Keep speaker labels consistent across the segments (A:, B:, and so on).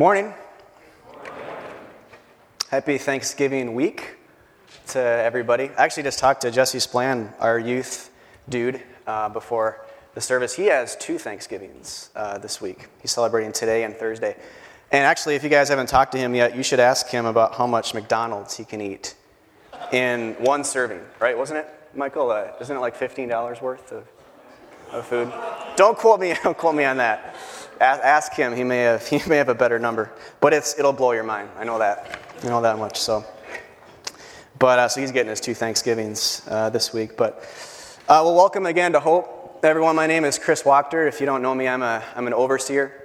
A: Morning. Happy Thanksgiving week to everybody. I actually just talked to Jesse Splan, our youth dude, uh, before the service. He has two Thanksgivings uh, this week. He's celebrating today and Thursday. And actually, if you guys haven't talked to him yet, you should ask him about how much McDonald's he can eat in one serving, right? Wasn't it, Michael? Uh, isn't it like $15 worth of, of food? Don't quote me, don't quote me on that. Ask, ask him, he may, have, he may have a better number. But it's, it'll blow your mind. I know that. I know that much. So, but uh, so he's getting his two Thanksgivings uh, this week. But uh, well, welcome again to Hope, everyone. My name is Chris Wachter. If you don't know me, I'm a I'm an overseer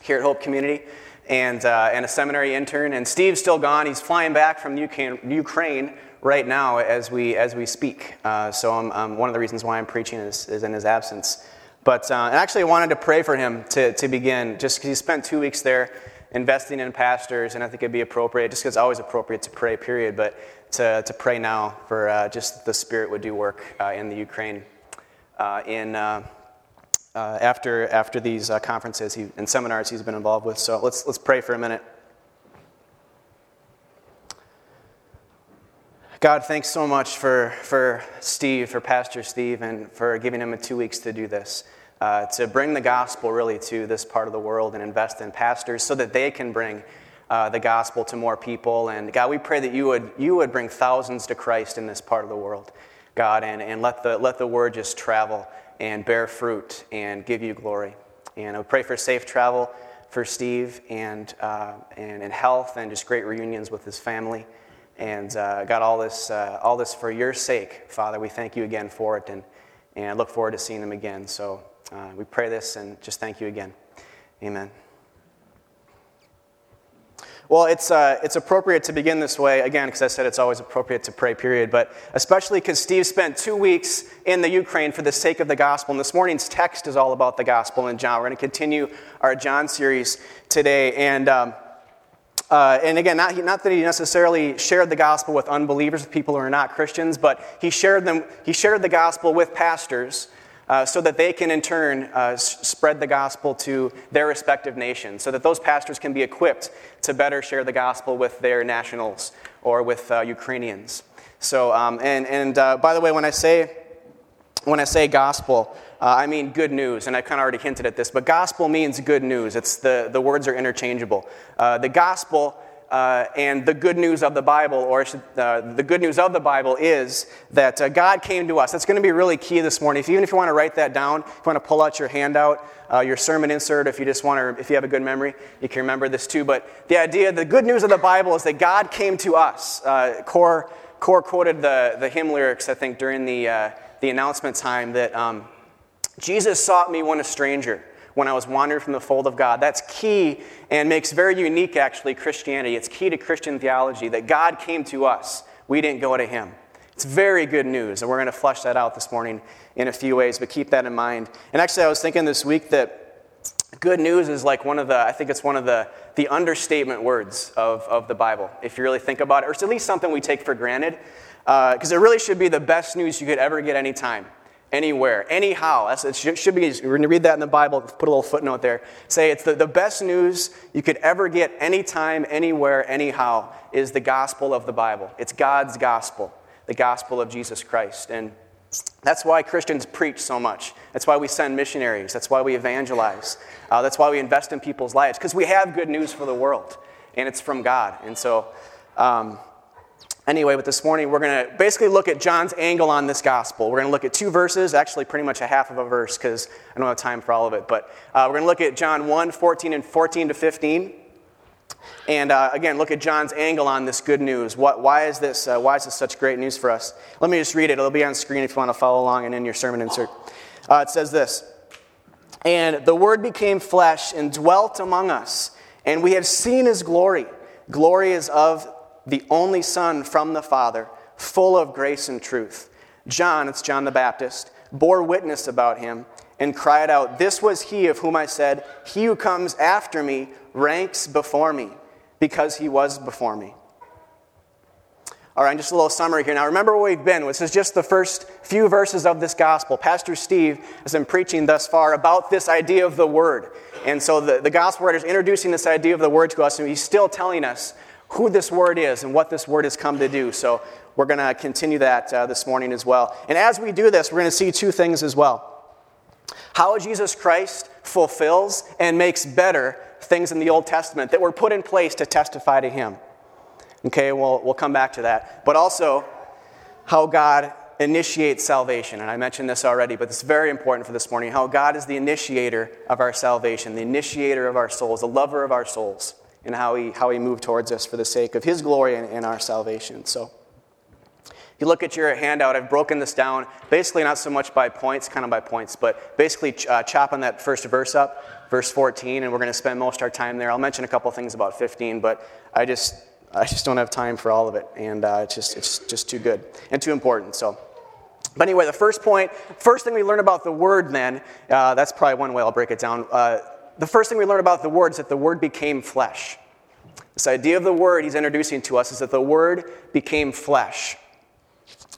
A: here at Hope Community and, uh, and a seminary intern. And Steve's still gone. He's flying back from Ukraine, Ukraine right now as we, as we speak. Uh, so I'm, one of the reasons why I'm preaching is, is in his absence. But uh, actually, I wanted to pray for him to, to begin, just because he spent two weeks there investing in pastors, and I think it'd be appropriate, just because it's always appropriate to pray, period, but to, to pray now for uh, just the Spirit would do work uh, in the Ukraine. Uh, in uh, after, after these uh, conferences he, and seminars he's been involved with. So let's, let's pray for a minute. God, thanks so much for, for Steve, for Pastor Steve, and for giving him two weeks to do this. Uh, to bring the gospel really to this part of the world and invest in pastors so that they can bring uh, the gospel to more people. And God, we pray that you would, you would bring thousands to Christ in this part of the world, God, and, and let, the, let the word just travel and bear fruit and give you glory. And I pray for safe travel for Steve and, uh, and, and health and just great reunions with his family. And uh, got all this, uh, all this for your sake, Father. We thank you again for it and, and I look forward to seeing them again. So uh, we pray this and just thank you again. Amen. Well, it's, uh, it's appropriate to begin this way, again, because I said it's always appropriate to pray, period, but especially because Steve spent two weeks in the Ukraine for the sake of the gospel. And this morning's text is all about the gospel in John. We're going to continue our John series today. And, um, uh, and again, not, not that he necessarily shared the gospel with unbelievers, with people who are not Christians, but he shared, them, he shared the gospel with pastors uh, so that they can in turn uh, spread the gospel to their respective nations, so that those pastors can be equipped to better share the gospel with their nationals or with uh, Ukrainians. So, um, and, and uh, by the way, when I say, when I say gospel, uh, I mean good news, and I kind of already hinted at this, but gospel means good news. It's the, the words are interchangeable. the gospel uh, and the good news of the Bible, or uh, the good news of the Bible, is that uh, God came to us. That's going to be really key this morning. If, even if you want to write that down, if you want to pull out your handout, uh, your sermon insert, if you just want to, if you have a good memory, you can remember this too. But the idea, the good news of the Bible is that God came to us. Uh, Core, Core quoted the, the hymn lyrics, I think, during the, uh, the announcement time that um, Jesus sought me when a stranger when I was wandering from the fold of God. That's key and makes very unique, actually, Christianity. It's key to Christian theology that God came to us, we didn't go to Him. It's very good news, and we're going to flesh that out this morning in a few ways, but keep that in mind. And actually, I was thinking this week that good news is like one of the, I think it's one of the, the understatement words of, of the Bible, if you really think about it, or it's at least something we take for granted, because uh, it really should be the best news you could ever get anytime anywhere, anyhow. That's, it should, be, we're going to read that in the Bible, put a little footnote there. Say it's the, the best news you could ever get anytime, anywhere, anyhow is the gospel of the Bible. It's God's gospel, the gospel of Jesus Christ. And that's why Christians preach so much. That's why we send missionaries. That's why we evangelize. Uh, that's why we invest in people's lives, because we have good news for the world, and it's from God. And so, um, Anyway, but this morning we're going to basically look at John's angle on this gospel. We're going to look at two verses, actually, pretty much a half of a verse because I don't have time for all of it. But uh, we're going to look at John 1 14 and 14 to 15. And uh, again, look at John's angle on this good news. What, why, is this, uh, why is this such great news for us? Let me just read it. It'll be on screen if you want to follow along and in your sermon insert. Uh, it says this And the Word became flesh and dwelt among us, and we have seen his glory. Glory is of the only Son from the Father, full of grace and truth. John, it's John the Baptist, bore witness about him and cried out, This was he of whom I said, He who comes after me ranks before me, because he was before me. All right, just a little summary here. Now, remember where we've been. This is just the first few verses of this gospel. Pastor Steve has been preaching thus far about this idea of the Word And so the, the gospel writer is introducing this idea of the word to us, and he's still telling us who this word is and what this word has come to do. So we're going to continue that uh, this morning as well. And as we do this, we're going to see two things as well how Jesus Christ fulfills and makes better things in the Old Testament that were put in place to testify to Him. Okay, we'll, we'll come back to that. But also, how God initiates salvation. And I mentioned this already, but it's very important for this morning how God is the initiator of our salvation, the initiator of our souls, the lover of our souls, and how He, how he moved towards us for the sake of His glory and, and our salvation. So, you look at your handout, I've broken this down basically not so much by points, kind of by points, but basically uh, chopping that first verse up, verse 14, and we're going to spend most of our time there. I'll mention a couple things about 15, but I just, I just don't have time for all of it, and uh, it's, just, it's just too good and too important. So, but anyway, the first point, first thing we learn about the word then, uh, that's probably one way I'll break it down. The first thing we learn about the word is that the word became flesh. This idea of the word he's introducing to us is that the word became flesh.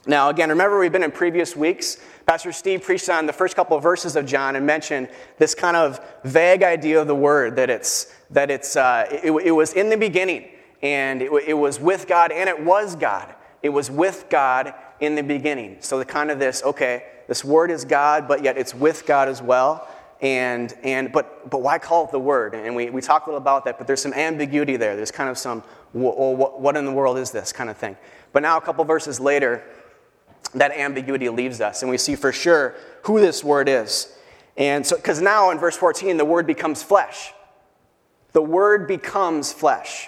A: Now, again, remember we've been in previous weeks. Pastor Steve preached on the first couple of verses of John and mentioned this kind of vague idea of the word that it's that it's uh, it, it, was in the beginning and it, it was with God and it was God. It was with God in the beginning. So the kind of this okay, this word is God, but yet it's with God as well. And and but but why call it the word? And we we talked a little about that, but there's some ambiguity there. There's kind of some well, what in the world is this kind of thing. But now a couple verses later that ambiguity leaves us, and we see for sure who this word is. And so, because now in verse 14, the word becomes flesh. The word becomes flesh.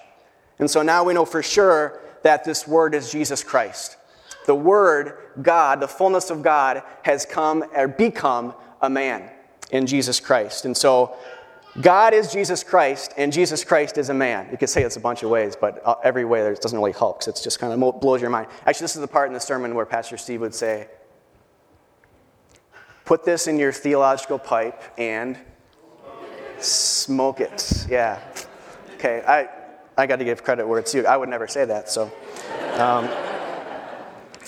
A: And so now we know for sure that this word is Jesus Christ. The word, God, the fullness of God, has come or become a man in Jesus Christ. And so God is Jesus Christ, and Jesus Christ is a man. You could say it's a bunch of ways, but uh, every way there doesn't really help because it just kind of blows your mind. Actually, this is the part in the sermon where Pastor Steve would say, Put this in your theological pipe and smoke it. Yeah. Okay, I, I got to give credit where it's due. I would never say that, so. Um,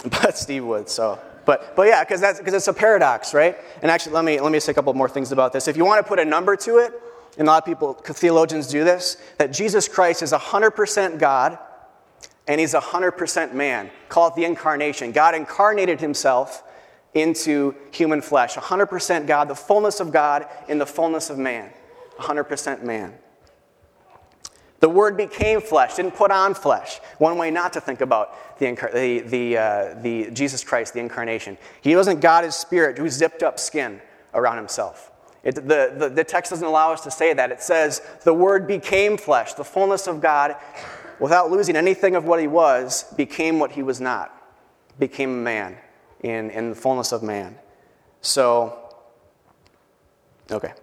A: but Steve would, so. But, but yeah, because it's a paradox, right? And actually, let me, let me say a couple more things about this. If you want to put a number to it, and a lot of people, theologians do this, that Jesus Christ is 100% God and he's 100% man. Call it the incarnation. God incarnated himself into human flesh. 100% God, the fullness of God in the fullness of man. 100% man. The Word became flesh, didn't put on flesh. One way not to think about the, the, the, uh, the Jesus Christ, the incarnation. He wasn't God as spirit who zipped up skin around himself. It, the, the, the text doesn't allow us to say that. It says, the Word became flesh, the fullness of God, without losing anything of what he was, became what he was not, became a man in, in the fullness of man. So, okay.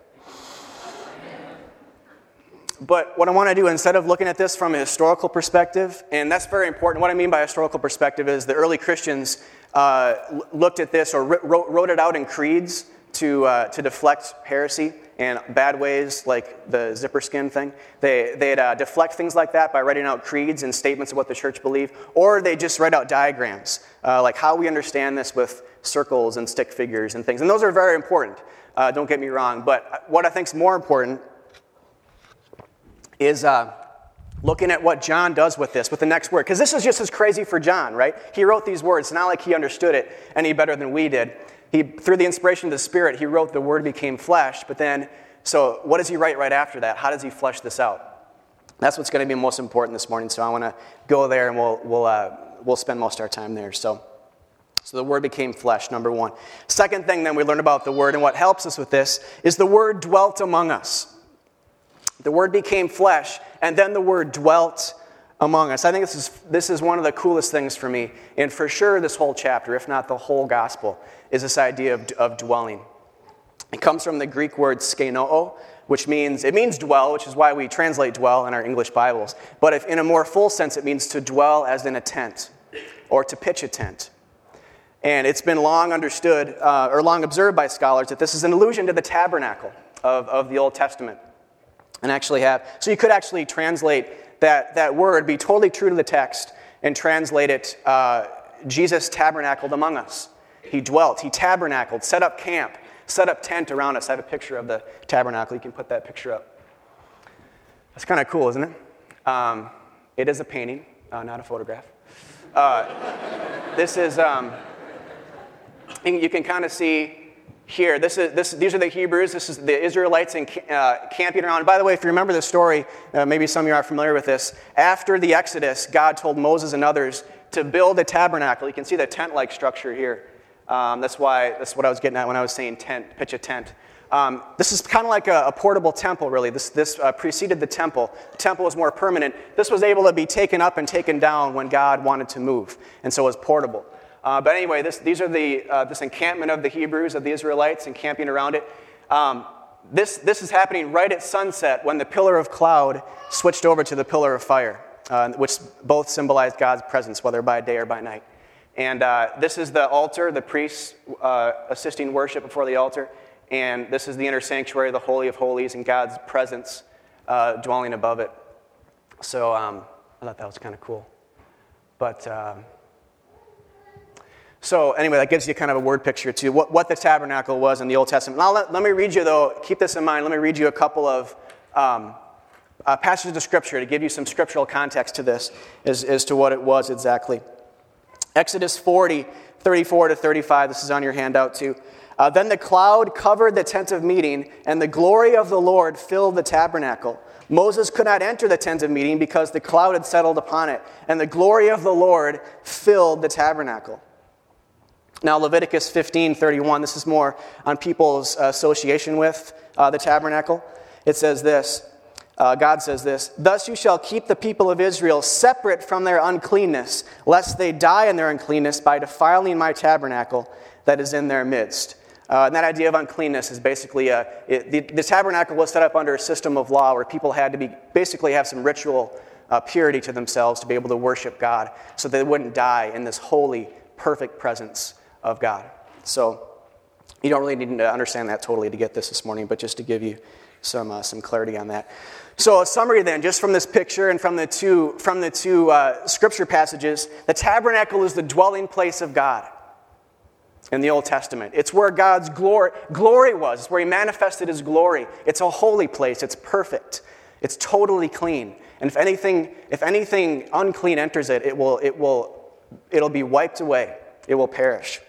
A: But what I want to do, instead of looking at this from a historical perspective, and that's very important, what I mean by historical perspective is the early Christians uh, looked at this or wrote, wrote it out in creeds to, uh, to deflect heresy and bad ways like the zipper skin thing. They, they'd uh, deflect things like that by writing out creeds and statements of what the church believed, or they just write out diagrams, uh, like how we understand this with circles and stick figures and things. And those are very important, uh, don't get me wrong. But what I think is more important is uh, looking at what John does with this, with the next word. Because this is just as crazy for John, right? He wrote these words, it's not like he understood it any better than we did. He, through the inspiration of the Spirit, he wrote the Word became flesh, but then, so what does he write right after that? How does he flesh this out? That's what's going to be most important this morning, so I want to go there and we'll, we'll, uh, we'll spend most of our time there. So, so the Word became flesh, number one. Second thing then we learn about the Word, and what helps us with this, is the Word dwelt among us. The Word became flesh, and then the Word dwelt among us. I think this is, this is one of the coolest things for me, and for sure this whole chapter, if not the whole gospel, is this idea of, of dwelling. It comes from the Greek word skenoo, which means, it means dwell, which is why we translate dwell in our English Bibles. But if in a more full sense, it means to dwell as in a tent, or to pitch a tent. And it's been long understood, uh, or long observed by scholars, that this is an allusion to the tabernacle of, of the Old Testament. And actually have, so you could actually translate that, that word, be totally true to the text, and translate it uh, Jesus tabernacled among us. He dwelt, he tabernacled, set up camp, set up tent around us. I have a picture of the tabernacle. You can put that picture up. That's kind of cool, isn't it? Um, it is a painting, uh, not a photograph. Uh, this is, um, you can kind of see here. This is, this, these are the Hebrews. This is the Israelites in, uh, camping around. By the way, if you remember the story, uh, maybe some of you are familiar with this. After the Exodus, God told Moses and others to build a tabernacle. You can see the tent like structure here. Um, that's why that's what I was getting at when I was saying tent, pitch a tent. Um, this is kind of like a, a, portable temple, really. This, this uh, preceded the temple. The temple was more permanent. This was able to be taken up and taken down when God wanted to move, and so it was portable. Uh, but anyway, this, these are the, uh, this encampment of the Hebrews, of the Israelites, encamping around it. Um, this, this is happening right at sunset when the pillar of cloud switched over to the pillar of fire, uh, which both symbolized God's presence, whether by day or by night. And uh, this is the altar, the priests uh, assisting worship before the altar. And this is the inner sanctuary, the Holy of Holies, and God's presence uh, dwelling above it. So um, I thought that was kind of cool. But. So, anyway, that gives you kind of a word picture to what, what the tabernacle was in the Old Testament. Now, let, let me read you, though, keep this in mind. Let me read you a couple of um, uh, passages of Scripture to give you some scriptural context to this as, as to what it was exactly. Exodus 40, 34 to 35. This is on your handout, too. Uh, then the cloud covered the tent of meeting, and the glory of the Lord filled the tabernacle. Moses could not enter the tent of meeting because the cloud had settled upon it, and the glory of the Lord filled the tabernacle. Now, Leviticus 15 31, this is more on people's association with uh, the tabernacle. It says this uh, God says this Thus you shall keep the people of Israel separate from their uncleanness, lest they die in their uncleanness by defiling my tabernacle that is in their midst. Uh, and that idea of uncleanness is basically a, it, the, the, tabernacle was set up under a system of law where people had to be basically have some ritual uh, purity to themselves to be able to worship God so they wouldn't die in this holy, perfect presence of God. So you don't really need to understand that totally to get this this morning, but just to give you some, uh, some clarity on that. So, a summary then, just from this picture and from the two, from the two uh, scripture passages, the tabernacle is the dwelling place of God in the Old Testament. It's where God's glory, glory was, it's where He manifested His glory. It's a holy place, it's perfect, it's totally clean. And if anything, if anything unclean enters it, it will, it will, it'll be wiped away, it will perish.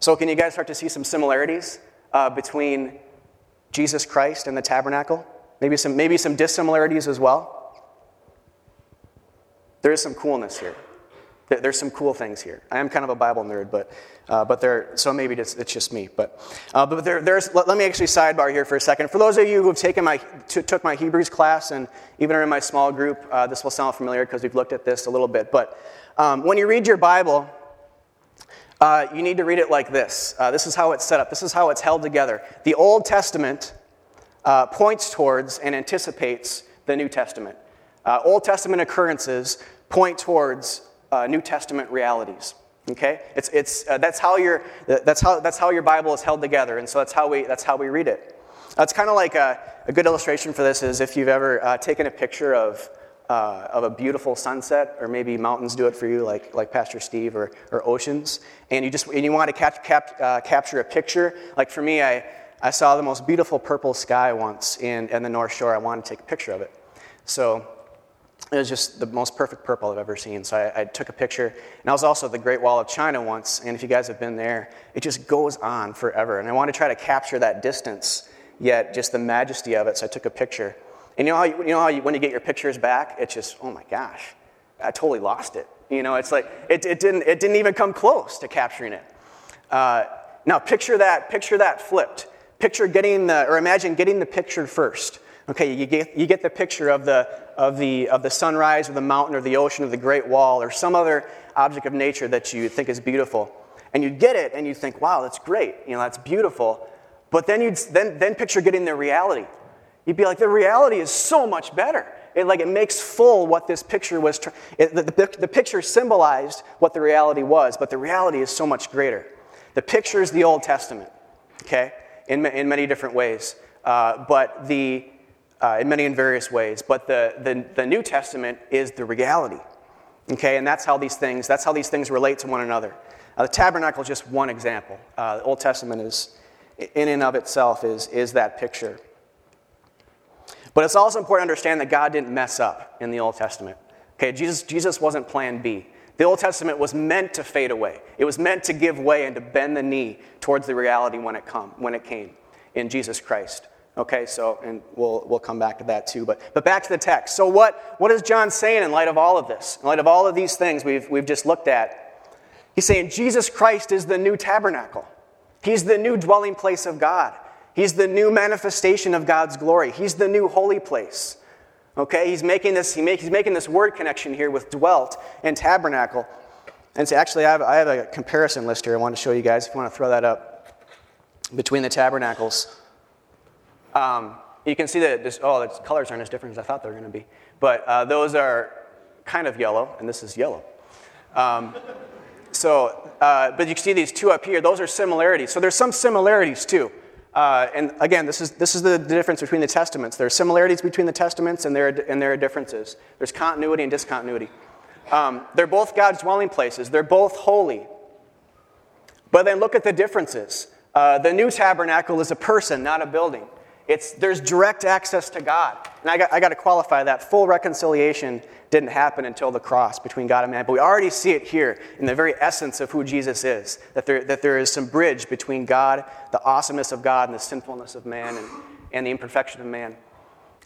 A: So, can you guys start to see some similarities uh, between Jesus Christ and the tabernacle? Maybe some, maybe some dissimilarities as well? There is some coolness here. There's some cool things here. I am kind of a Bible nerd, but, uh, but there, so maybe it's, it's just me. But, uh, but there, there's, let, let, me actually sidebar here for a second. For those of you who have taken my, t- took my Hebrews class and even are in my small group, uh, this will sound familiar because we've looked at this a little bit. But um, when you read your Bible, uh, you need to read it like this. Uh, this is how it's set up, this is how it's held together. The Old Testament uh, points towards and anticipates the New Testament. Uh, Old Testament occurrences point towards uh, New Testament realities. Okay, it's, it's, uh, that's, how your, that's, how, that's how your Bible is held together, and so that's how we, that's how we read it. It's kind of like a, a, good illustration for this is if you've ever taken a picture of uh, of a beautiful sunset, or maybe mountains do it for you, like, like Pastor Steve, or, or oceans, and you just and you want to cap, cap, uh, capture a picture. Like for me, I, I saw the most beautiful purple sky once in, in the North Shore. I wanted to take a picture of it. So it was just the most perfect purple I've ever seen. So I, I, took a picture. And I was also at the Great Wall of China once. And if you guys have been there, it just goes on forever. And I want to try to capture that distance, yet just the majesty of it. So I took a picture. And you know how, you, you know how you, when you get your pictures back, it's just, oh my gosh, I totally lost it. You know, it's like, it, it, didn't, it didn't even come close to capturing it. Uh, now, picture that, picture that flipped. Picture getting the, or imagine getting the picture first. Okay, you get, you get the picture of the, of, the, of the sunrise or the mountain or the ocean or the great wall or some other object of nature that you think is beautiful. And you get it and you think, wow, that's great. You know, that's beautiful. But then you'd then, then picture getting the reality. You'd be like, the reality is so much better. It, like, it makes full what this picture was. Tr- it, the, the, the picture symbolized what the reality was, but the reality is so much greater. The picture is the Old Testament, okay, in, in many different ways, uh, but the, uh, in many and various ways. But the, the, the New Testament is the reality, okay, and that's how these things, that's how these things relate to one another. Uh, the tabernacle is just one example. Uh, the Old Testament is, in and of itself, is, is that picture. But it's also important to understand that God didn't mess up in the Old Testament. Okay, Jesus, Jesus wasn't plan B. The Old Testament was meant to fade away. It was meant to give way and to bend the knee towards the reality when it, come, when it came in Jesus Christ. Okay, so, and we'll, we'll come back to that too. But, but back to the text. So, what, what is John saying in light of all of this? In light of all of these things we've, we've just looked at? He's saying Jesus Christ is the new tabernacle, He's the new dwelling place of God, He's the new manifestation of God's glory, He's the new holy place. Okay, he's making this, he make, he's making this word connection here with dwelt and tabernacle. And so actually, I have, I have a comparison list here I want to show you guys if you want to throw that up between the tabernacles. Um, you can see that this, oh, the colors aren't as different as I thought they were going to be. But uh, those are kind of yellow, and this is yellow. Um, so, uh, but you can see these two up here. Those are similarities. So there's some similarities too. Uh, and again, this is, this is the, difference between the testaments. There are similarities between the testaments, and there are, and there are differences. There's continuity and discontinuity. Um, they're both God's dwelling places. They're both holy. But then look at the differences. Uh, the new tabernacle is a person, not a building. It's, there's direct access to God. And I got, I got to qualify that. Full reconciliation didn't happen until the cross between God and man. But we already see it here in the very essence of who Jesus is that there, that there is some bridge between God, the awesomeness of God, and the sinfulness of man and, and the imperfection of man.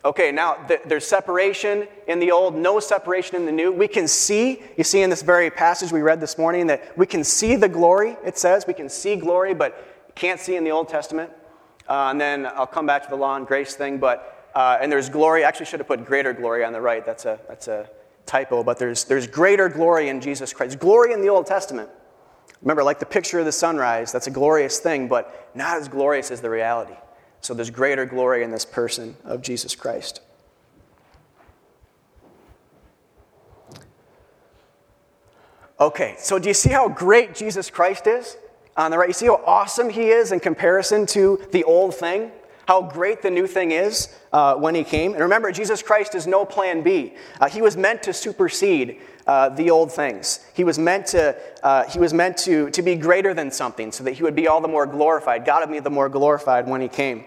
A: Okay, now th- there's separation in the old, no separation in the new. We can see, you see in this very passage we read this morning, that we can see the glory, it says. We can see glory, but can't see in the Old Testament. Uh, and then I'll come back to the law and grace thing, but, uh, and there's glory. I actually should have put greater glory on the right. That's a, that's a typo, but there's, there's greater glory in Jesus Christ. Glory in the Old Testament. Remember, like the picture of the sunrise, that's a glorious thing, but not as glorious as the reality. So there's greater glory in this person of Jesus Christ. Okay, so do you see how great Jesus Christ is? On the right. You see how awesome he is in comparison to the old thing? How great the new thing is uh, when he came. And remember, Jesus Christ is no plan B. Uh, he was meant to supersede uh, the old things. He was meant, to, uh, he was meant to, to be greater than something so that he would be all the more glorified. God would be the more glorified when he came.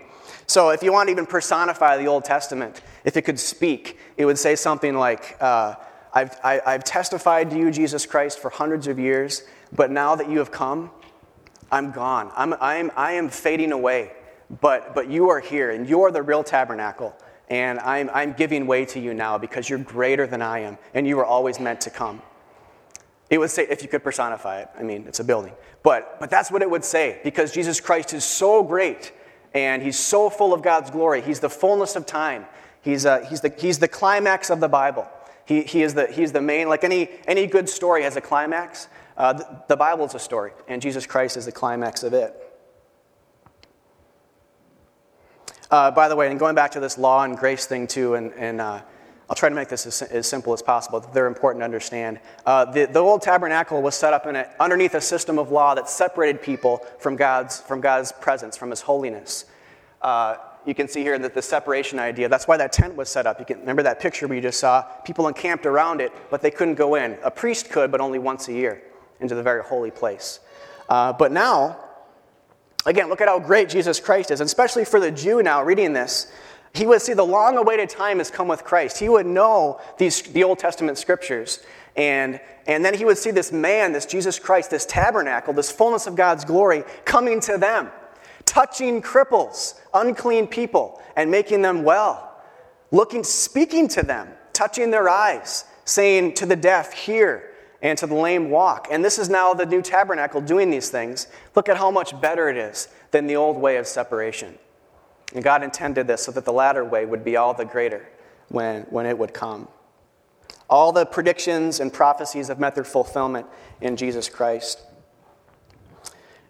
A: So if you want to even personify the Old Testament, if it could speak, it would say something like, uh, I've, I, have i have testified to you, Jesus Christ, for hundreds of years, but now that you have come, I'm gone. I'm, I'm, I am fading away. But, but you are here, and you're the real tabernacle. And I'm, I'm giving way to you now because you're greater than I am, and you were always meant to come. It would say, if you could personify it, I mean, it's a building. But, but that's what it would say because Jesus Christ is so great and he's so full of God's glory. He's the fullness of time, he's, uh, he's, the, he's the climax of the Bible. He, he is the, he's the main, like any, any good story has a climax. Uh, the, the Bible is a story, and Jesus Christ is the climax of it. Uh, by the way, and going back to this law and grace thing too, and, and uh, I'll try to make this as, as, simple as possible. They're important to understand. Uh, the, the old tabernacle was set up in a, underneath a system of law that separated people from God's, from God's presence, from His holiness. Uh, you can see here that the separation idea, that's why that tent was set up. You can remember that picture we just saw? People encamped around it, but they couldn't go in. A priest could, but only once a year into the very holy place. Uh, but now, again, look at how great Jesus Christ is, and especially for the Jew now reading this. He would see the long awaited time has come with Christ. He would know these, the Old Testament scriptures. And, and then he would see this man, this Jesus Christ, this tabernacle, this fullness of God's glory coming to them, touching cripples, unclean people, and making them well, looking, speaking to them, touching their eyes, saying to the deaf, Hear, and to the lame walk. And this is now the new tabernacle doing these things. Look at how much better it is than the old way of separation. And God intended this so that the latter way would be all the greater when, when it would come. All the predictions and prophecies have met their fulfillment in Jesus Christ.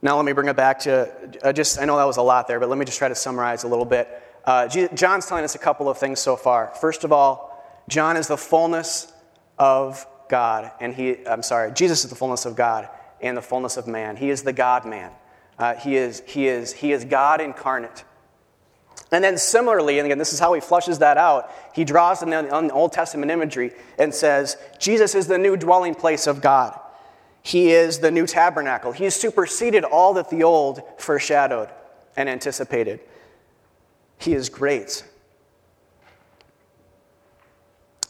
A: Now, let me bring it back to uh, just, I know that was a lot there, but let me just try to summarize a little bit. Uh, John's telling us a couple of things so far. First of all, John is the fullness of God, and he, I'm sorry, Jesus is the fullness of God and the fullness of man. He is the God man. Uh, he, is, he, is, he is God incarnate. And then similarly, and again, this is how he flushes that out, he draws on the Old Testament imagery and says, Jesus is the new dwelling place of God. He is the new tabernacle. He's superseded all that the old foreshadowed and anticipated. He is great.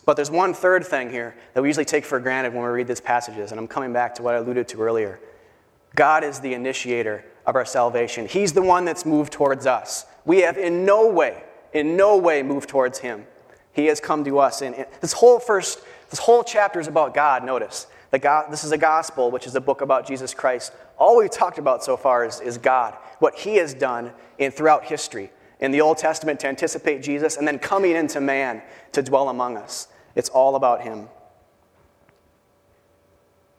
A: But there's one third thing here that we usually take for granted when we read these passages, and I'm coming back to what I alluded to earlier. God is the initiator of our salvation. He's the one that's moved towards us. We have in no way, in no way moved towards Him. He has come to us. And this whole first, this whole chapter is about God, notice. The God, this is a gospel, which is a book about Jesus Christ. All we've talked about so far is, is God, what He has done in, throughout history in the Old Testament to anticipate Jesus, and then coming into man to dwell among us. It's all about Him.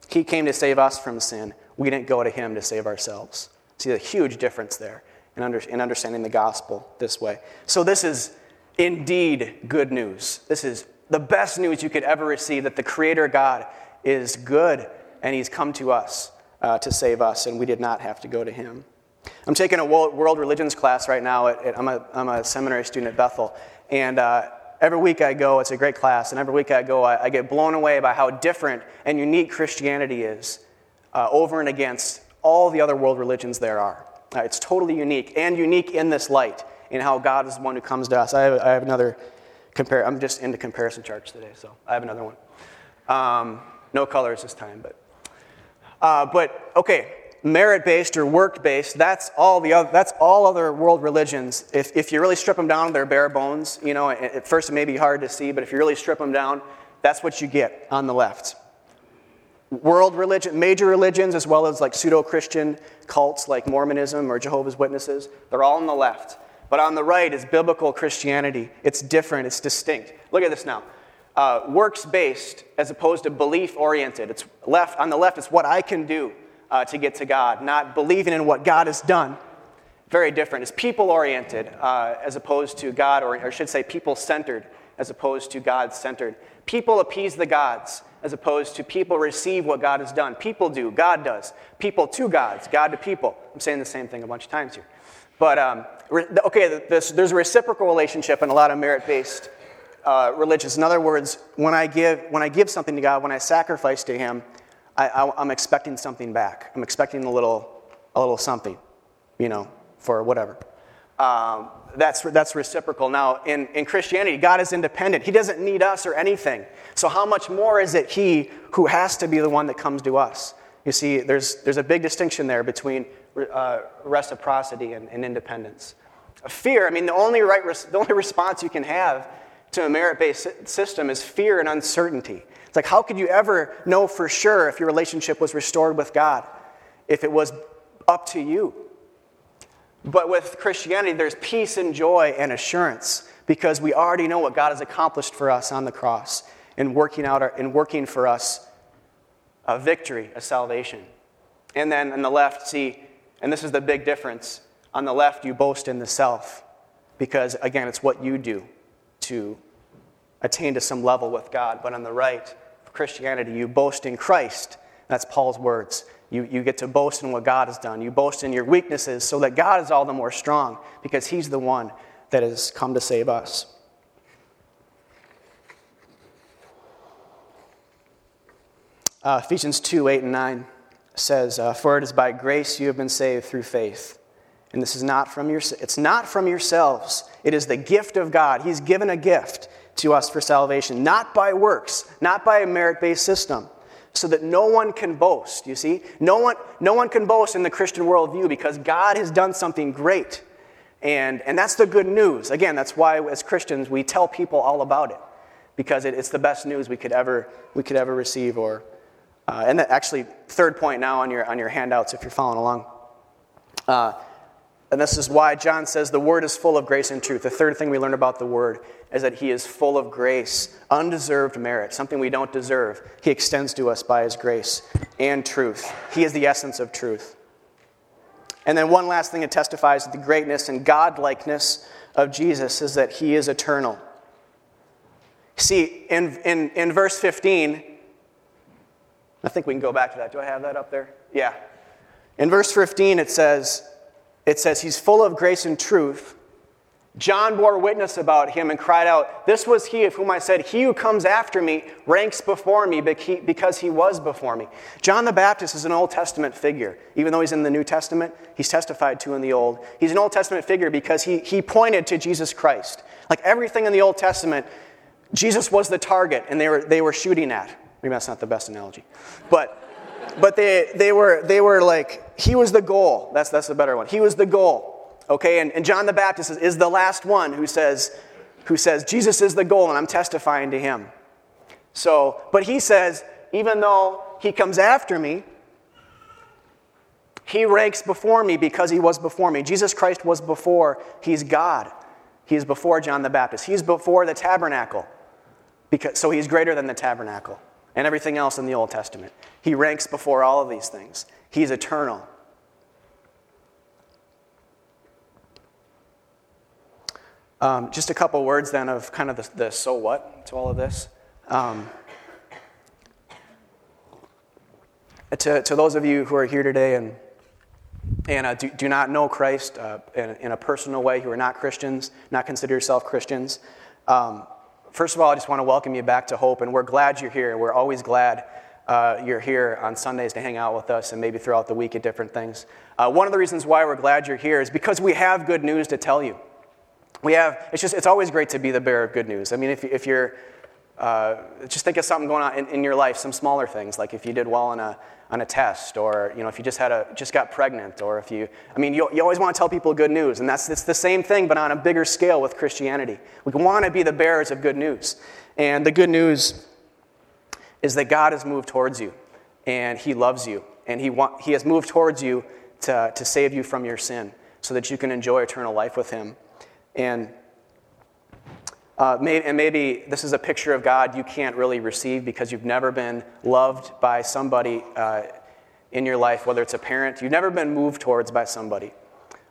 A: He came to save us from sin. We didn't go to Him to save ourselves. See the huge difference there in, under, in understanding the gospel this way. So, this is indeed good news. This is the best news you could ever receive that the Creator God is good and he's come to us uh, to save us, and we did not have to go to him. I'm taking a world religions class right now. At, at, I'm, a, I'm a seminary student at Bethel, and uh, every week I go, it's a great class, and every week I go, I, I get blown away by how different and unique Christianity is uh, over and against all the other world religions there are. Uh, it's totally unique, and unique in this light, in how God is the one who comes to us. I have, I have another compare. I'm just into comparison charts today, so I have another one. Um, no colors this time, but. Uh, but okay, merit based or work based, that's all the other, that's all other world religions. If, if you really strip them down, they're bare bones. You know, at first it may be hard to see, but if you really strip them down, that's what you get on the left. World religion, major religions, as well as like pseudo Christian cults like Mormonism or Jehovah's Witnesses, they're all on the left. But on the right is biblical Christianity. It's different, it's distinct. Look at this now uh, works based as opposed to belief oriented. It's left on the left. It's what I can do uh, to get to God, not believing in what God has done. Very different. It's people oriented uh, as opposed to God, or, or I should say, people centered as opposed to God centered. People appease the gods as opposed to people receive what God has done. People do, God does. People to gods, God to people. I'm saying the same thing a bunch of times here. But, um, okay, this, there's a reciprocal relationship in a lot of merit based uh. In other words, when I, give, when I give something to God, when I sacrifice to Him, I, am expecting something back. I'm expecting a little, a little something, you know, for whatever. Um, that's, that's reciprocal. Now, in, in Christianity, God is independent. He doesn't need us or anything. So, how much more is it He who has to be the one that comes to us? You see, there's, there's a big distinction there between uh, reciprocity and, and independence. Fear, I mean, the only, right, the only response you can have to a merit based system is fear and uncertainty. It's like, how could you ever know for sure if your relationship was restored with God? If it was up to you. But with Christianity, there's peace and joy and assurance because we already know what God has accomplished for us on the cross in working, out our, in working for us a victory, a salvation. And then on the left, see, and this is the big difference on the left, you boast in the self because, again, it's what you do to attain to some level with God. But on the right, of Christianity, you boast in Christ. That's Paul's words. You, you get to boast in what God has done. You boast in your weaknesses so that God is all the more strong because He's the one that has come to save us. Uh, Ephesians 2 8 and 9 says, uh, For it is by grace you have been saved through faith. And this is not from your, it's not from yourselves. It is the gift of God. He's given a gift to us for salvation, not by works, not by a merit-based system, so that no one can boast, you see? No one, no one can boast in the Christian worldview because God has done something great. And, and that's the good news. Again, that's why as Christians we tell people all about it because it, it's the best news we could ever, we could ever receive. Or, uh, and that actually, third point now on your, on your handouts if you're following along. Uh, and this is why John says the Word is full of grace and truth. The third thing we learn about the Word is that He is full of grace, undeserved merit, something we don't deserve. He extends to us by His grace and truth. He is the essence of truth. And then, one last thing that testifies to the greatness and godlikeness of Jesus is that He is eternal. See, in, in, in verse 15, I think we can go back to that. Do I have that up there? Yeah. In verse 15, it says, it says he's full of grace and truth. John bore witness about him and cried out, This was he of whom I said, He who comes after me ranks before me because he was before me. John the Baptist is an Old Testament figure. Even though he's in the New Testament, he's testified to in the Old. He's an Old Testament figure because he, he pointed to Jesus Christ. Like everything in the Old Testament, Jesus was the target and they were, they were shooting at. Maybe that's not the best analogy. But, but they, they, were, they were like, he was the goal. That's, that's a better one. He was the goal. Okay, and, and John the Baptist is, is the last one who says, who says, Jesus is the goal and I'm testifying to him. So, but he says, even though he comes after me, he ranks before me because he was before me. Jesus Christ was before, he's God. He is before John the Baptist. He's before the tabernacle. Because, so he's greater than the tabernacle and everything else in the Old Testament. He ranks before all of these things. He's eternal. Um, just a couple words then of kind of the, the, so what to all of this. Um, to, to those of you who are here today and, and uh, do, do, not know Christ uh, in, in, a personal way, who are not Christians, not consider yourself Christians, um, first of all, I just want to welcome you back to Hope, and we're glad you're here. And we're always glad uh, you're here on Sundays to hang out with us and maybe throughout the week at different things. Uh, one of the reasons why we're glad you're here is because we have good news to tell you we have, it's just, it's always great to be the bearer of good news. I mean, if, if you're, uh, just think of something going on in, in, your life, some smaller things, like if you did well on a, on a test, or, you know, if you just had a, just got pregnant, or if you, I mean, you, you always want to tell people good news, and that's, it's the same thing, but on a bigger scale with Christianity. We want to be the bearers of good news. And the good news is that God has moved towards you, and He loves you, and He, want, he has moved towards you to, to save you from your sin, so that you can enjoy eternal life with Him. And, uh, may, and maybe this is a picture of God you can't really receive because you've never been loved by somebody uh, in your life, whether it's a parent, you've never been moved towards by somebody,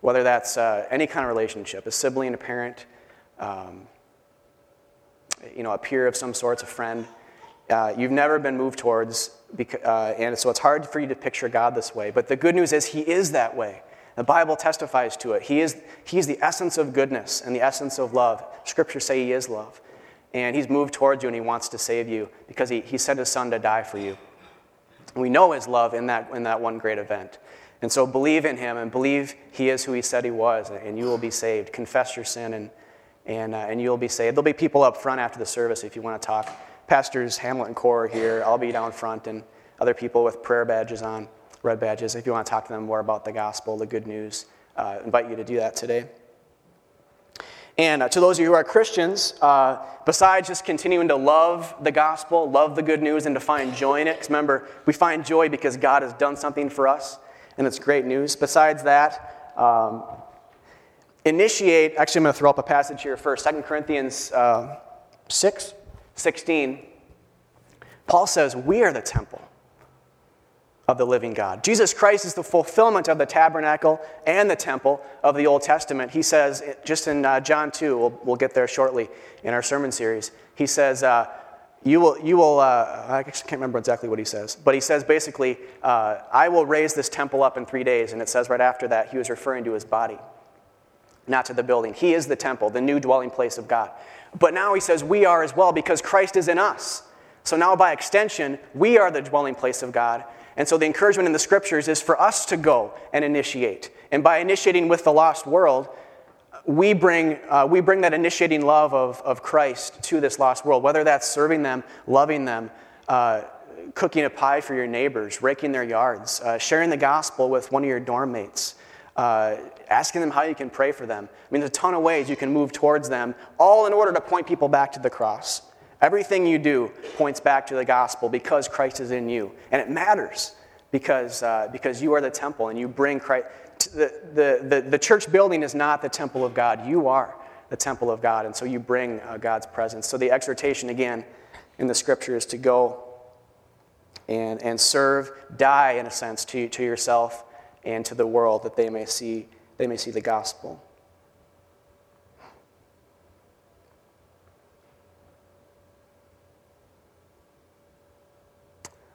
A: whether that's uh, any kind of relationship, a sibling, a parent, um, you know, a peer of some sorts, a friend. Uh, you've never been moved towards, uh, and so it's hard for you to picture God this way. But the good news is He is that way. The Bible testifies to it. He is, he is the essence of goodness and the essence of love. Scriptures say He is love. And He's moved towards you and He wants to save you because He, he sent His Son to die for you. We know His love in that, in that one great event. And so believe in Him and believe He is who He said He was, and you will be saved. Confess your sin, and, and, uh, and you'll be saved. There'll be people up front after the service if you want to talk. Pastors Hamlet and Core here. I'll be down front, and other people with prayer badges on red badges. If you want to talk to them more about the gospel, the good news, uh, invite you to do that today. And uh, to those of you who are Christians, uh, besides just continuing to love the gospel, love the good news, and to find joy in it, because remember, we find joy because God has done something for us, and it's great news. Besides that, um, initiate, actually, I'm going to throw up a passage here first 2 Corinthians uh, 6 16. Paul says, We are the temple of the living God. Jesus Christ is the fulfillment of the tabernacle and the temple of the Old Testament. He says, just in uh, John 2, we'll, we'll get there shortly in our sermon series, he says, uh, you will, you will uh, I can't remember exactly what he says, but he says basically, uh, I will raise this temple up in three days. And it says right after that, he was referring to his body, not to the building. He is the temple, the new dwelling place of God. But now he says, we are as well because Christ is in us. So now, by extension, we are the dwelling place of God and so the encouragement in the scriptures is for us to go and initiate. And by initiating with the lost world, we bring, uh, we bring that initiating love of, of Christ to this lost world, whether that's serving them, loving them, uh, cooking a pie for your neighbors, raking their yards, uh, sharing the gospel with one of your dorm mates, uh, asking them how you can pray for them. I mean, there's a ton of ways you can move towards them, all in order to point people back to the cross. Everything you do points back to the gospel because Christ is in you. And it matters because, uh, because you are the temple and you bring Christ. The, the, the, the, church building is not the temple of God. You are the temple of God. And so you bring uh, God's presence. So the exhortation, again, in the scripture is to go and, and serve, die, in a sense, to, to yourself and to the world that they may see, they may see the gospel.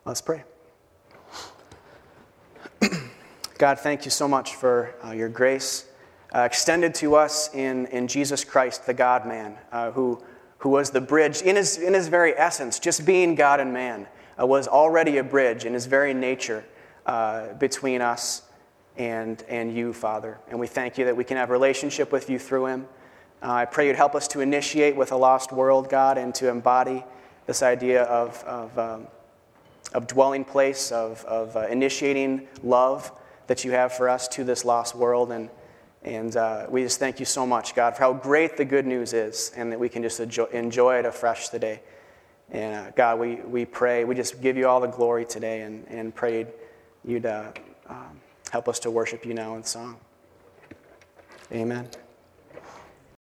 A: Let's pray. God, thank you so much for uh, your grace. uh, extended to us in, in Jesus Christ, the God man, uh, who, who was the bridge in his, in his very essence, just being God and man, uh, was already a bridge in his very nature uh, between us and, and you, Father. And we thank you that we can have relationship with you through him. Uh, I pray you'd help us to initiate with a lost world, God, and to embody this idea of, of, um, of dwelling place, of, of uh, initiating love that you have for us to this lost world. And, and uh, we just thank you so much, God, for how great the good news is and that we can just enjoy, enjoy it afresh today. And uh, God, we, we pray, we just give you all the glory today and, and pray you'd uh, um, help us to worship you now in song. Amen.